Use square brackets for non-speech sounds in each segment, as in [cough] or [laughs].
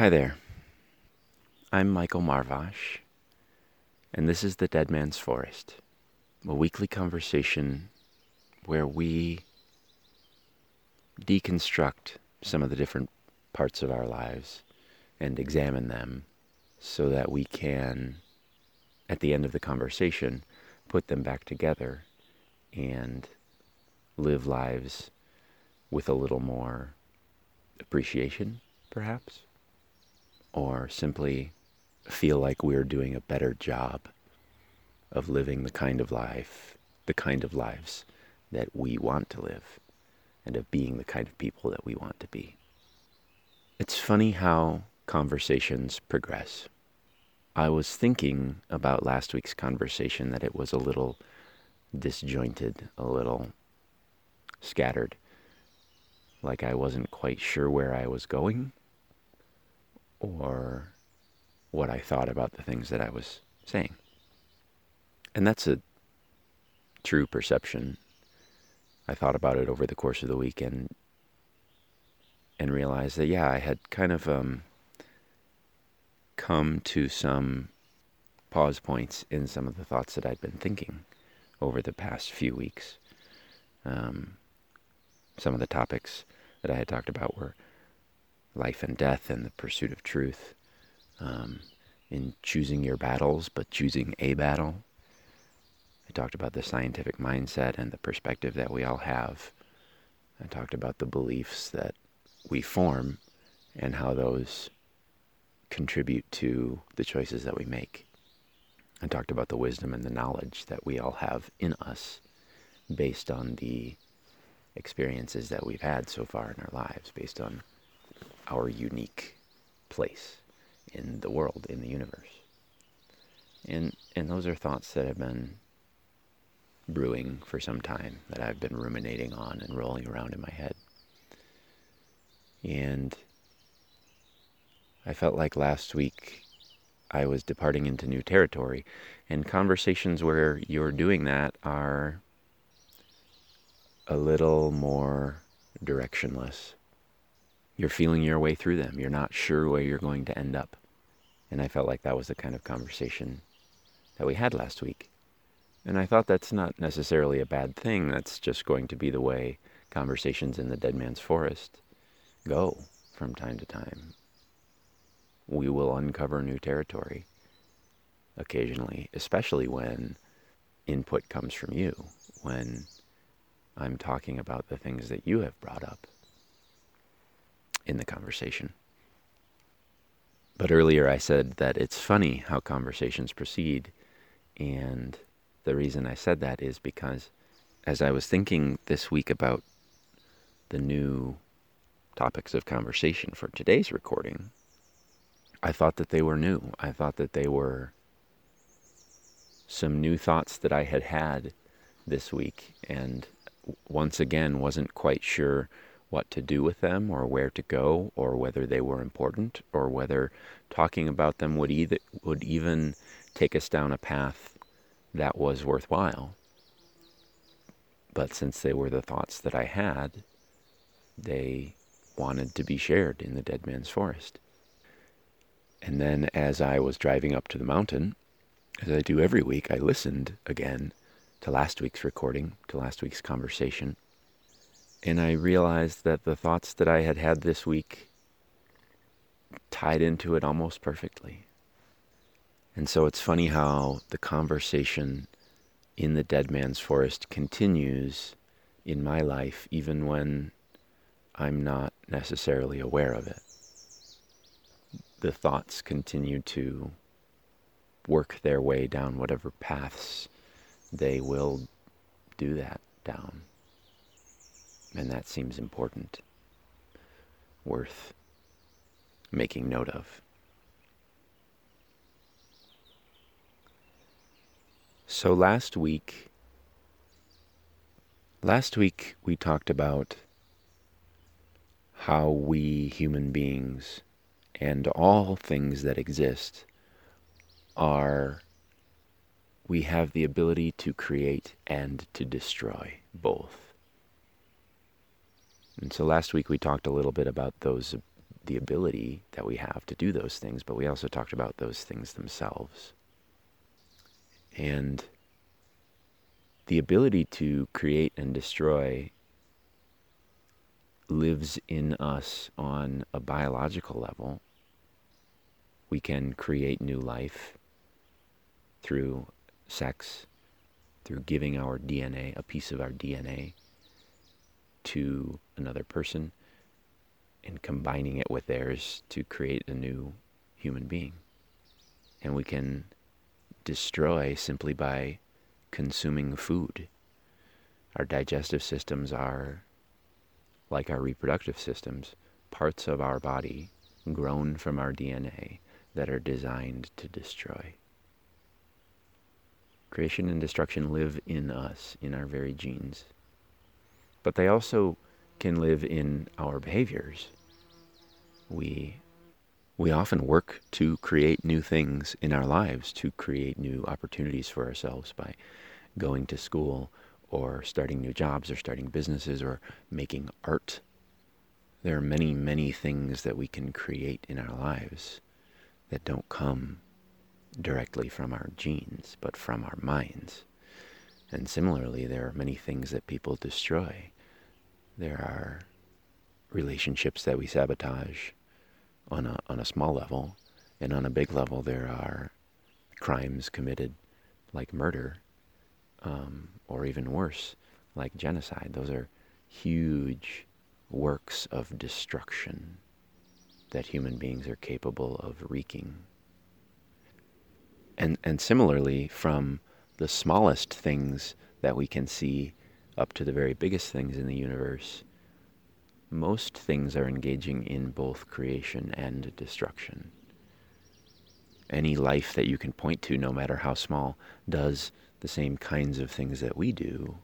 Hi there. I'm Michael Marvash, and this is the Dead Man's Forest, a weekly conversation where we deconstruct some of the different parts of our lives and examine them so that we can, at the end of the conversation, put them back together and live lives with a little more appreciation, perhaps, or simply feel like we're doing a better job of living the kind of life, the kind of lives that we want to live, and of being the kind of people that we want to be. It's funny how conversations progress. I was thinking about last week's conversation that it was a little disjointed, a little scattered, like I wasn't quite sure where I was going or what I thought about the things that I was saying. And that's a true perception. I thought about it over the course of the week and and realized that yeah, I had kind of um, come to some pause points in some of the thoughts that I'd been thinking over the past few weeks. Um, some of the topics that I had talked about were life and death and the pursuit of truth, um, in choosing your battles, but choosing a battle. I talked about the scientific mindset and the perspective that we all have. I talked about the beliefs that we form and how those contribute to the choices that we make. I talked about the wisdom and the knowledge that we all have in us based on the experiences that we've had so far in our lives, based on our unique place in the world, in the universe. And and those are thoughts that have been brewing for some time that I've been ruminating on and rolling around in my head. And I felt like last week I was departing into new territory, and conversations where you're doing that are a little more directionless. You're feeling your way through them. You're not sure where you're going to end up. And I felt like that was the kind of conversation that we had last week. And I thought that's not necessarily a bad thing. That's just going to be the way conversations in the Dead Man's Forest go from time to time. We will uncover new territory occasionally, especially when input comes from you, when I'm talking about the things that you have brought up in the conversation. But earlier I said that it's funny how conversations proceed, and the reason I said that is because as I was thinking this week about the new topics of conversation for today's recording, I thought that they were new. I thought that they were some new thoughts that I had had this week, and once again wasn't quite sure what to do with them or where to go or whether they were important or whether talking about them would either would even take us down a path that was worthwhile. But since they were the thoughts that I had, they wanted to be shared in the dead man's forest. And then as I was driving up to the mountain, as I do every week, I listened again to last week's recording, to last week's conversation. And I realized that the thoughts that I had had this week tied into it almost perfectly. And so it's funny how the conversation in the dead man's forest continues in my life, even when I'm not necessarily aware of it. The thoughts continue to work their way down whatever paths they will do that down. And that seems important, worth making note of. So last week, last week we talked about how we human beings and all things that exist are we have the ability to create and to destroy both. And so last week we talked a little bit about those the ability that we have to do those things, but we also talked about those things themselves. And the ability to create and destroy lives in us on a biological level. We can create new life through sex, through giving our DNA, a piece of our DNA, to another person and combining it with theirs to create a new human being. And we can destroy simply by consuming food. Our digestive systems are, like our reproductive systems, parts of our body grown from our DNA that are designed to destroy. Creation and destruction live in us, in our very genes. But they also can live in our behaviors. We we often work to create new things in our lives, to create new opportunities for ourselves by going to school or starting new jobs or starting businesses or making art. There are many, many things that we can create in our lives that don't come directly from our genes, but from our minds. And similarly, there are many things that people destroy. There are relationships that we sabotage on a, on a small level. And on a big level, there are crimes committed like murder, um, or even worse, like genocide. Those are huge works of destruction that human beings are capable of wreaking. And, and similarly, from the smallest things that we can see up to the very biggest things in the universe, most things are engaging in both creation and destruction. Any life that you can point to, no matter how small, does the same kinds of things that we do,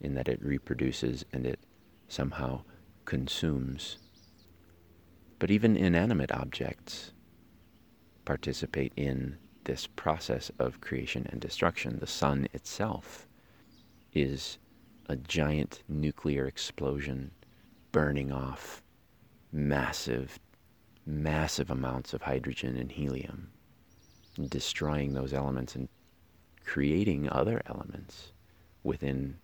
in that it reproduces and it somehow consumes. But even inanimate objects participate in this process of creation and destruction. The sun itself is a giant nuclear explosion burning off massive, massive amounts of hydrogen and helium, destroying those elements and creating other elements within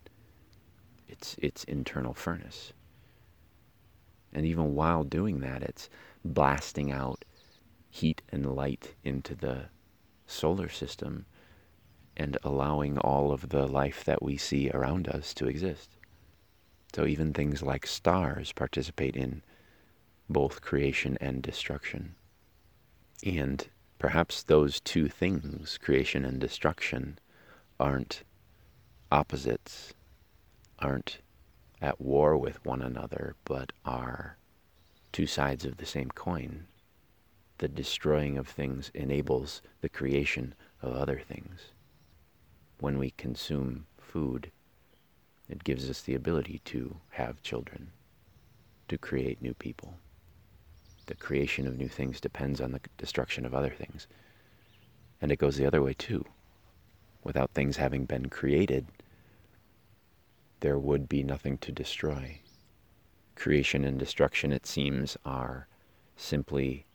its, its internal furnace. And even while doing that, it's blasting out heat and light into the solar system and allowing all of the life that we see around us to exist. So even things like stars participate in both creation and destruction. And perhaps those two things, creation and destruction, aren't opposites, aren't at war with one another, but are two sides of the same coin. The destroying of things enables the creation of other things. When we consume food, it gives us the ability to have children, to create new people. The creation of new things depends on the destruction of other things. And it goes the other way too. Without things having been created, there would be nothing to destroy. Creation and destruction, it seems, are simply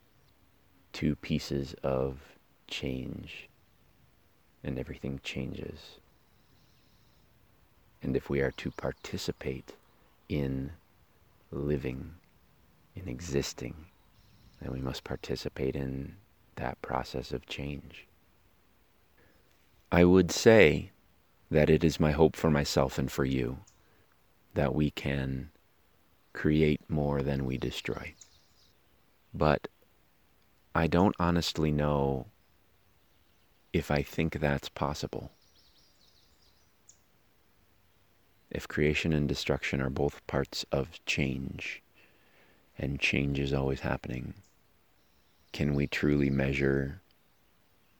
two pieces of change, and everything changes. And if we are to participate in living, in existing, then we must participate in that process of change. I would say that it is my hope for myself and for you that we can create more than we destroy. But I don't honestly know if I think that's possible. if creation and destruction are both parts of change, and change is always happening, can we truly measure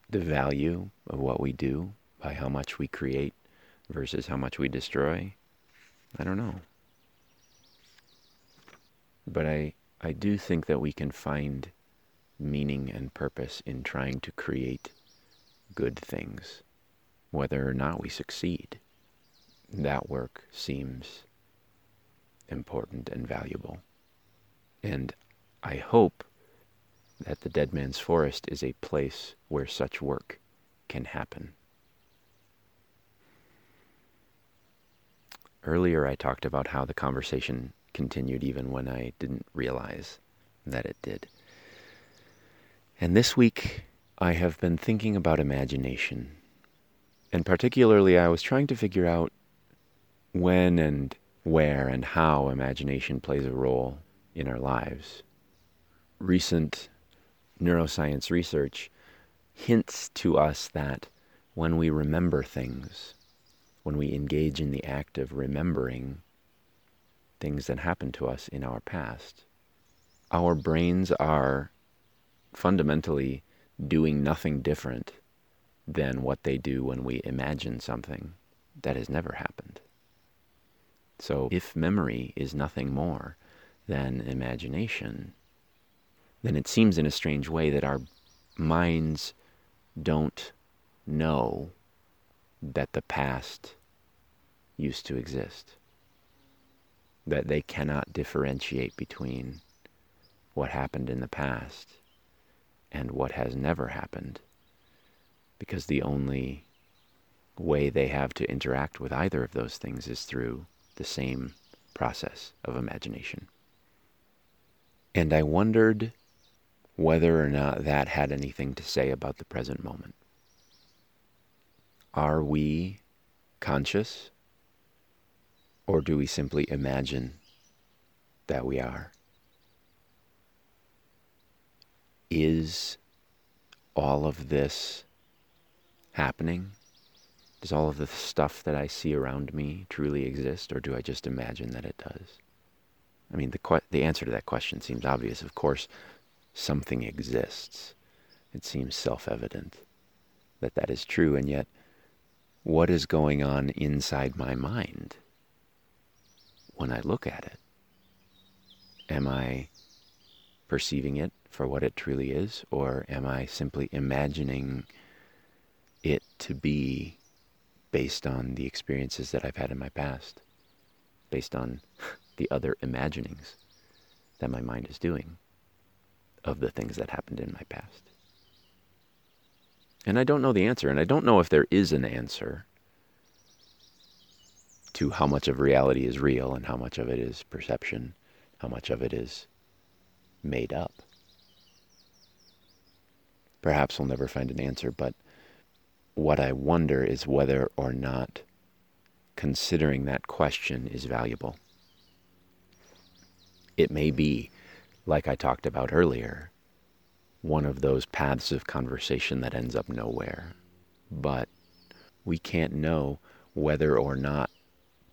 the value of what we do by how much we create versus how much we destroy? I don't know. But I, I do think that we can find meaning and purpose in trying to create good things, whether or not we succeed that work seems important and valuable. And I hope that the Dead Man's Forest is a place where such work can happen. Earlier, I talked about how the conversation continued even when I didn't realize that it did. And this week, I have been thinking about imagination. And particularly, I was trying to figure out when and where and how imagination plays a role in our lives. Recent neuroscience research hints to us that when we remember things, when we engage in the act of remembering things that happened to us in our past, our brains are fundamentally doing nothing different than what they do when we imagine something that has never happened. So if memory is nothing more than imagination, then it seems in a strange way that our minds don't know that the past used to exist. That they cannot differentiate between what happened in the past and what has never happened. Because the only way they have to interact with either of those things is through the same process of imagination. And I wondered whether or not that had anything to say about the present moment. Are we conscious? Or do we simply imagine that we are? Is all of this happening? Does all of the stuff that I see around me truly exist, or do I just imagine that it does? I mean, the, que- the answer to that question seems obvious. Of course, something exists. It seems self evident that that is true, and yet, what is going on inside my mind when I look at it? Am I perceiving it for what it truly is, or am I simply imagining it to be based on the experiences that I've had in my past, based on [laughs] the other imaginings that my mind is doing? of the things that happened in my past. And I don't know the answer, and I don't know if there is an answer to how much of reality is real and how much of it is perception, how much of it is made up. Perhaps we'll never find an answer, but what I wonder is whether or not considering that question is valuable. It may be like I talked about earlier, one of those paths of conversation that ends up nowhere. But we can't know whether or not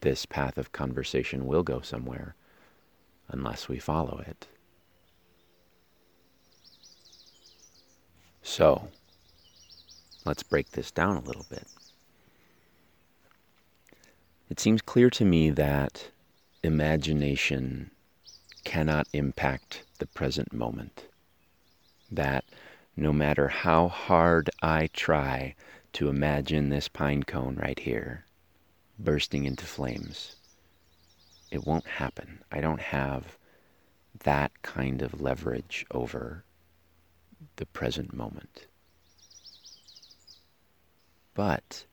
this path of conversation will go somewhere unless we follow it. So, let's break this down a little bit. It seems clear to me that imagination cannot impact the present moment. That no matter how hard I try to imagine this pine cone right here bursting into flames, it won't happen. I don't have that kind of leverage over the present moment. But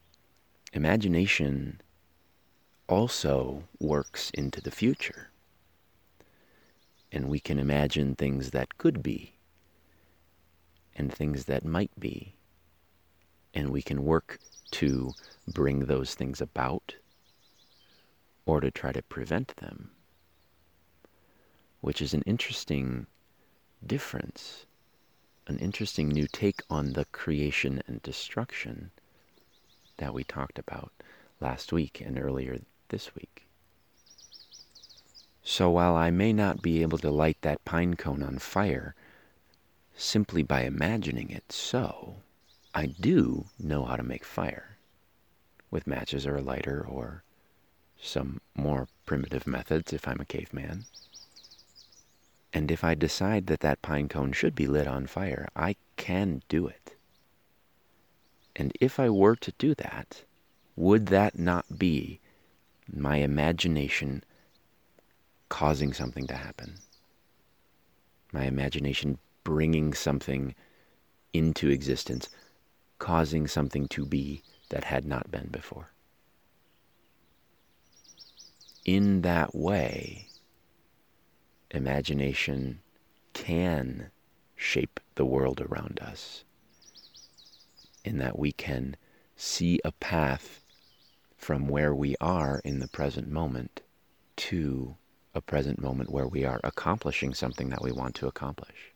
imagination also works into the future and we can imagine things that could be and things that might be. And we can work to bring those things about or to try to prevent them, which is an interesting difference, an interesting new take on the creation and destruction that we talked about last week and earlier this week. So while I may not be able to light that pine cone on fire simply by imagining it so, I do know how to make fire with matches or a lighter or some more primitive methods if I'm a caveman. And if I decide that that pine cone should be lit on fire, I can do it. And if I were to do that, would that not be my imagination causing something to happen. my imagination bringing something into existence, causing something to be that had not been before. In that way, imagination can shape the world around us, in that we can see a path from where we are in the present moment to a present moment where we are accomplishing something that we want to accomplish.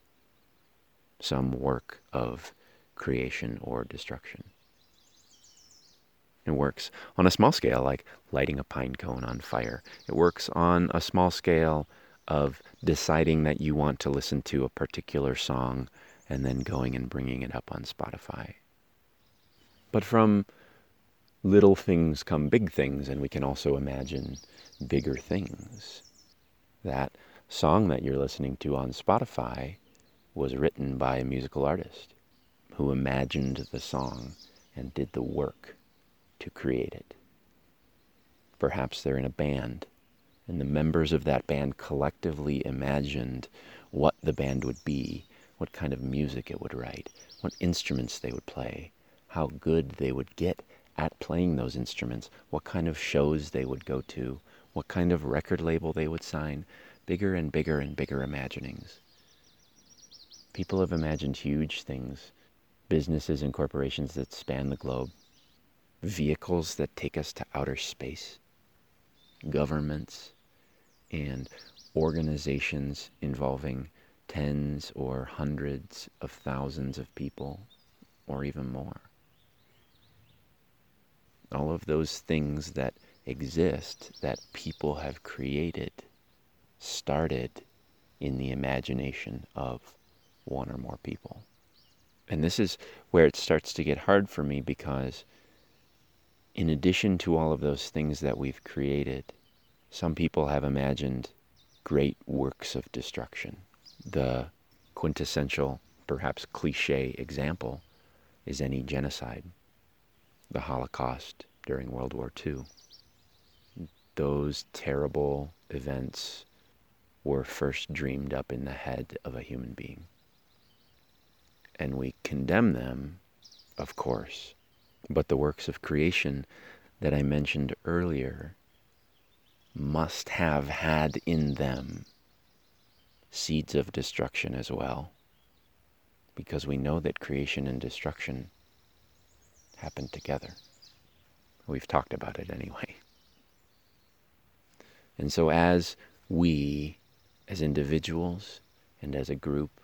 Some work of creation or destruction. It works on a small scale, like lighting a pine cone on fire. It works on a small scale of deciding that you want to listen to a particular song and then going and bringing it up on Spotify. But from little things come big things, and we can also imagine bigger things. That song that you're listening to on Spotify was written by a musical artist who imagined the song and did the work to create it. Perhaps they're in a band, and the members of that band collectively imagined what the band would be, what kind of music it would write, what instruments they would play, how good they would get at playing those instruments, what kind of shows they would go to, what kind of record label they would sign, bigger and bigger and bigger imaginings. People have imagined huge things, businesses and corporations that span the globe, vehicles that take us to outer space, governments, and organizations involving tens or hundreds of thousands of people, or even more. All of those things that exist that people have created started in the imagination of one or more people. And this is where it starts to get hard for me because, in addition to all of those things that we've created, some people have imagined great works of destruction. The quintessential, perhaps cliche example is any genocide, the Holocaust during World War II those terrible events were first dreamed up in the head of a human being. And we condemn them, of course, but the works of creation that I mentioned earlier must have had in them seeds of destruction as well, because we know that creation and destruction happen together. We've talked about it anyway. And so, as we, as individuals and as a group,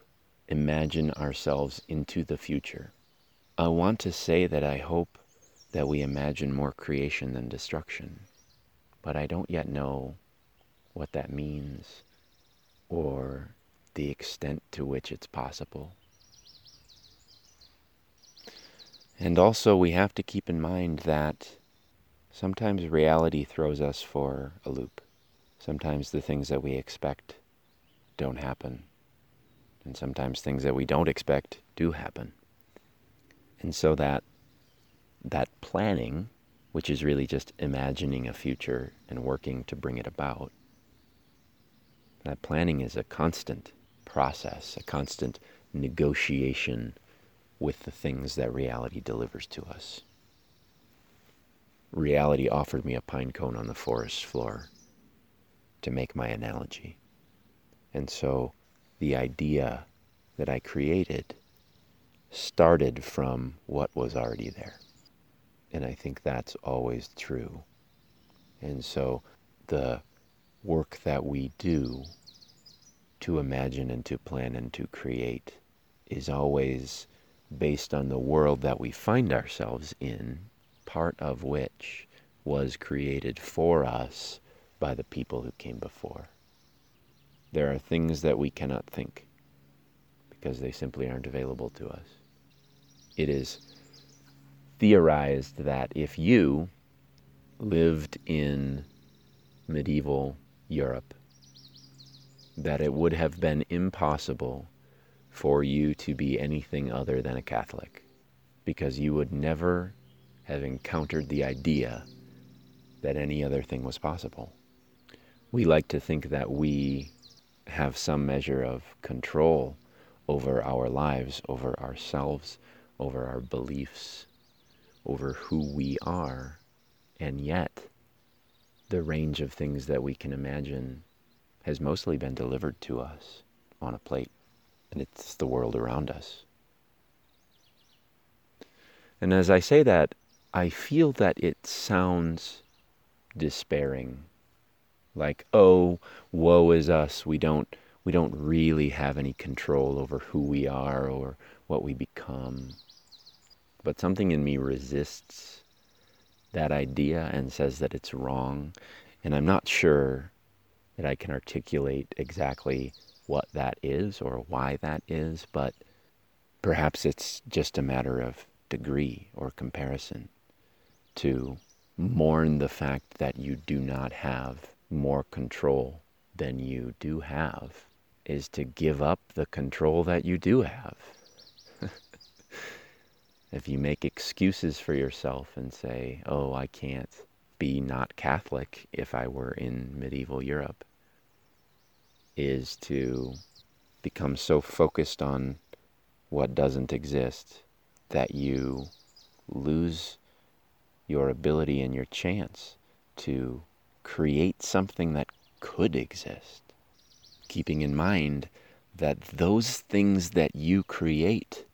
imagine ourselves into the future, I want to say that I hope that we imagine more creation than destruction. But I don't yet know what that means or the extent to which it's possible. And also, we have to keep in mind that sometimes reality throws us for a loop. Sometimes the things that we expect don't happen. And sometimes things that we don't expect do happen. And so that that planning, which is really just imagining a future and working to bring it about, that planning is a constant process, a constant negotiation with the things that reality delivers to us. Reality offered me a pine cone on the forest floor to make my analogy. And so the idea that I created started from what was already there. And I think that's always true. And so the work that we do to imagine and to plan and to create is always based on the world that we find ourselves in, part of which was created for us by the people who came before. There are things that we cannot think because they simply aren't available to us. It is theorized that if you lived in medieval Europe, that it would have been impossible for you to be anything other than a Catholic because you would never have encountered the idea that any other thing was possible. We like to think that we have some measure of control over our lives, over ourselves, over our beliefs, over who we are. And yet, the range of things that we can imagine has mostly been delivered to us on a plate, and it's the world around us. And as I say that, I feel that it sounds despairing. Like, oh, woe is us. We don't we don't really have any control over who we are or what we become. But something in me resists that idea and says that it's wrong. And I'm not sure that I can articulate exactly what that is or why that is, but perhaps it's just a matter of degree or comparison to mourn the fact that you do not have more control than you do have is to give up the control that you do have. If you make excuses for yourself and say, oh, I can't be not Catholic if I were in medieval Europe, is to become so focused on what doesn't exist that you lose your ability and your chance to create something that could exist. Keeping in mind that those things that you create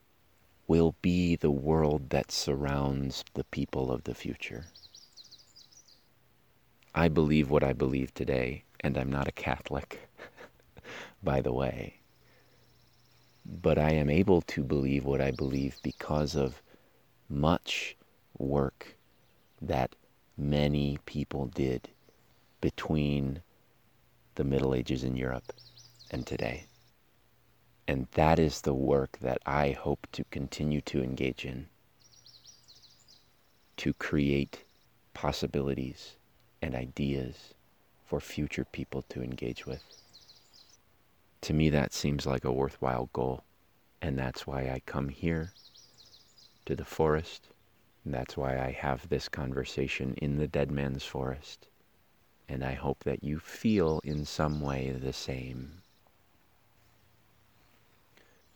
will be the world that surrounds the people of the future. I believe what I believe today, and I'm not a Catholic, [laughs] by the way. But I am able to believe what I believe because of much work that many people did between the Middle Ages in Europe and today. And that is the work that I hope to continue to engage in to create possibilities and ideas for future people to engage with. To me, that seems like a worthwhile goal. And that's why I come here to the forest. And that's why I have this conversation in the dead man's forest. And I hope that you feel in some way the same.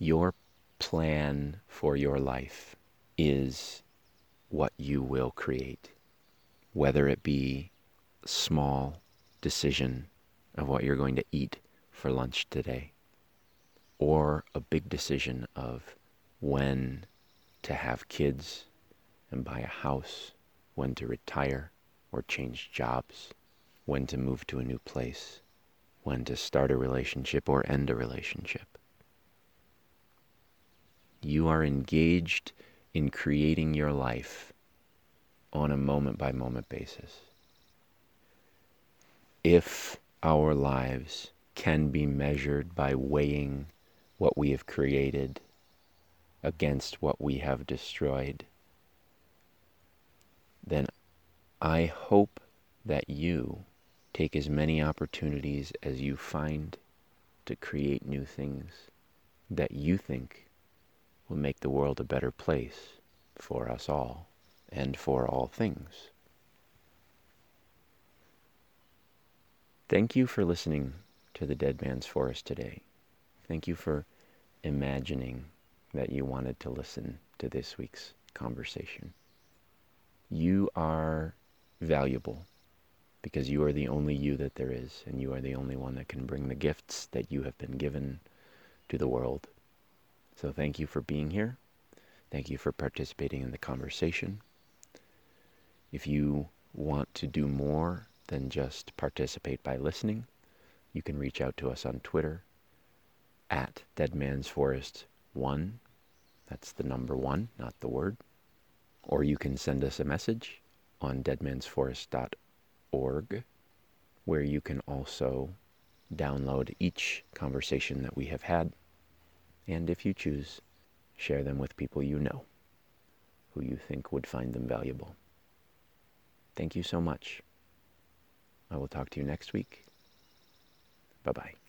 Your plan for your life is what you will create, whether it be small decision of what you're going to eat for lunch today, or a big decision of when to have kids and buy a house, when to retire or change jobs when to move to a new place, when to start a relationship or end a relationship. You are engaged in creating your life on a moment by moment basis. If our lives can be measured by weighing what we have created against what we have destroyed, then I hope that you Take as many opportunities as you find to create new things that you think will make the world a better place for us all and for all things. Thank you for listening to the Dead Man's Forest today. Thank you for imagining that you wanted to listen to this week's conversation. You are valuable because you are the only you that there is, and you are the only one that can bring the gifts that you have been given to the world. So thank you for being here. Thank you for participating in the conversation. If you want to do more than just participate by listening, you can reach out to us on Twitter at deadmansforest1. That's the number one, not the word. Or you can send us a message on deadmansforest.org org, where you can also download each conversation that we have had. And if you choose, share them with people you know who you think would find them valuable. Thank you so much. I will talk to you next week. Bye bye.